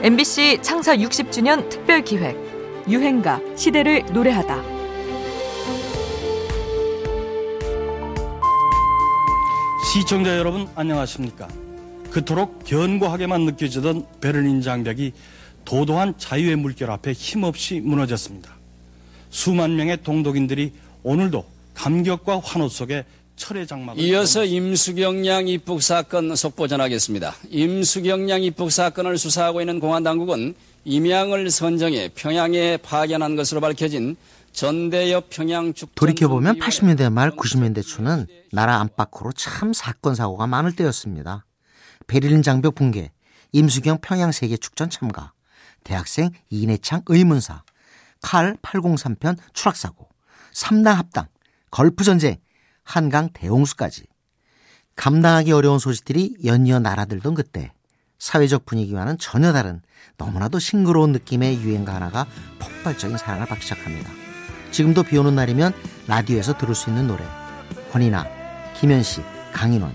MBC 창사 60주년 특별 기획 유행가 시대를 노래하다. 시청자 여러분 안녕하십니까? 그토록 견고하게만 느껴지던 베를린 장벽이 도도한 자유의 물결 앞에 힘없이 무너졌습니다. 수만 명의 동독인들이 오늘도 감격과 환호 속에 철의 장막을 이어서 임수경 양 입국 사건 속보 전하겠습니다. 임수경 양 입국 사건을 수사하고 있는 공안 당국은 임양을 선정해 평양에 파견한 것으로 밝혀진 전대협 평양 죽 돌이켜보면 80년대 말 90년대 초는 나라 안팎으로 참 사건 사고가 많을 때였습니다. 베를린 장벽 붕괴, 임수경 평양 세계 축전 참가, 대학생 이내창 의문사, 칼 803편 추락사고, 삼당 합당, 걸프 전쟁, 한강 대홍수까지 감당하기 어려운 소식들이 연이어 날아들던 그때 사회적 분위기와는 전혀 다른 너무나도 싱그러운 느낌의 유행가 하나가 폭발적인 사랑을 받기 시작합니다. 지금도 비 오는 날이면 라디오에서 들을 수 있는 노래 권이나 김현식, 강인원,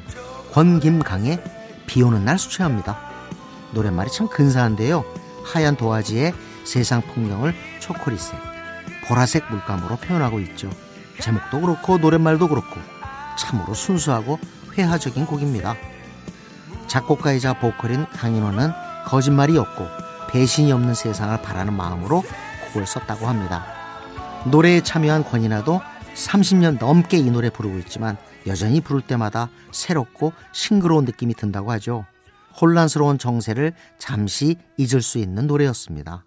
권김강의 비 오는 날 수채화입니다. 노랫말이 참 근사한데요. 하얀 도화지에 세상 풍경을 초콜릿색, 보라색 물감으로 표현하고 있죠. 제목도 그렇고 노랫말도 그렇고 참으로 순수하고 회화적인 곡입니다. 작곡가이자 보컬인 강인호는 거짓말이 없고 배신이 없는 세상을 바라는 마음으로 곡을 썼다고 합니다. 노래에 참여한 권이나도 30년 넘게 이 노래 부르고 있지만 여전히 부를 때마다 새롭고 싱그러운 느낌이 든다고 하죠. 혼란스러운 정세를 잠시 잊을 수 있는 노래였습니다.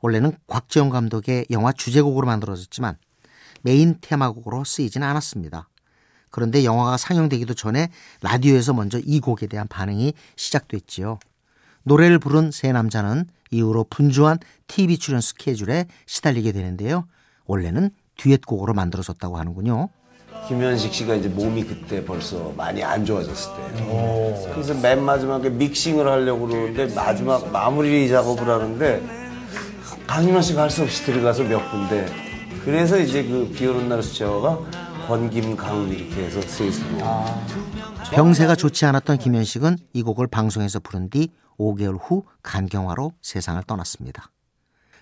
원래는 곽지영 감독의 영화 주제곡으로 만들어졌지만 메인 테마곡으로 쓰이진 않았습니다. 그런데 영화가 상영되기도 전에 라디오에서 먼저 이 곡에 대한 반응이 시작됐지요. 노래를 부른 세 남자는 이후로 분주한 TV 출연 스케줄에 시달리게 되는데요. 원래는 듀엣곡으로 만들어졌다고 하는군요. 김현식 씨가 이제 몸이 그때 벌써 많이 안 좋아졌을 때. 그래서 맨 마지막에 믹싱을 하려고 그러는데 마지막 마무리 작업을 하는데 강인호 씨가 할 수 없이 들어가서 몇 군데. 그래서 이제 그 비오는 날 수채화가 권김강 이렇게 해서 쓰였습니다. 병세가 좋지 않았던 김현식은 이 곡을 방송에서 부른 뒤 5개월 후 간경화로 세상을 떠났습니다.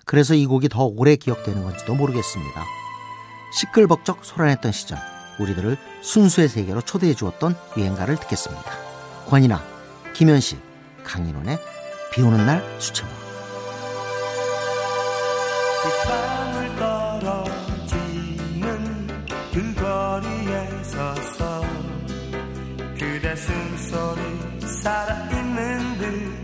그래서 이 곡이 더 오래 기억되는 건지도 모르겠습니다. 시끌벅적 소란했던 시절 우리들을 순수의 세계로 초대해 주었던 유행가를 듣겠습니다. 권이나 김현식, 강인원의 비 오는 날 수채화 빗방울 떨어지는 그 거리에 서서 그대 숨소리 살아있는 듯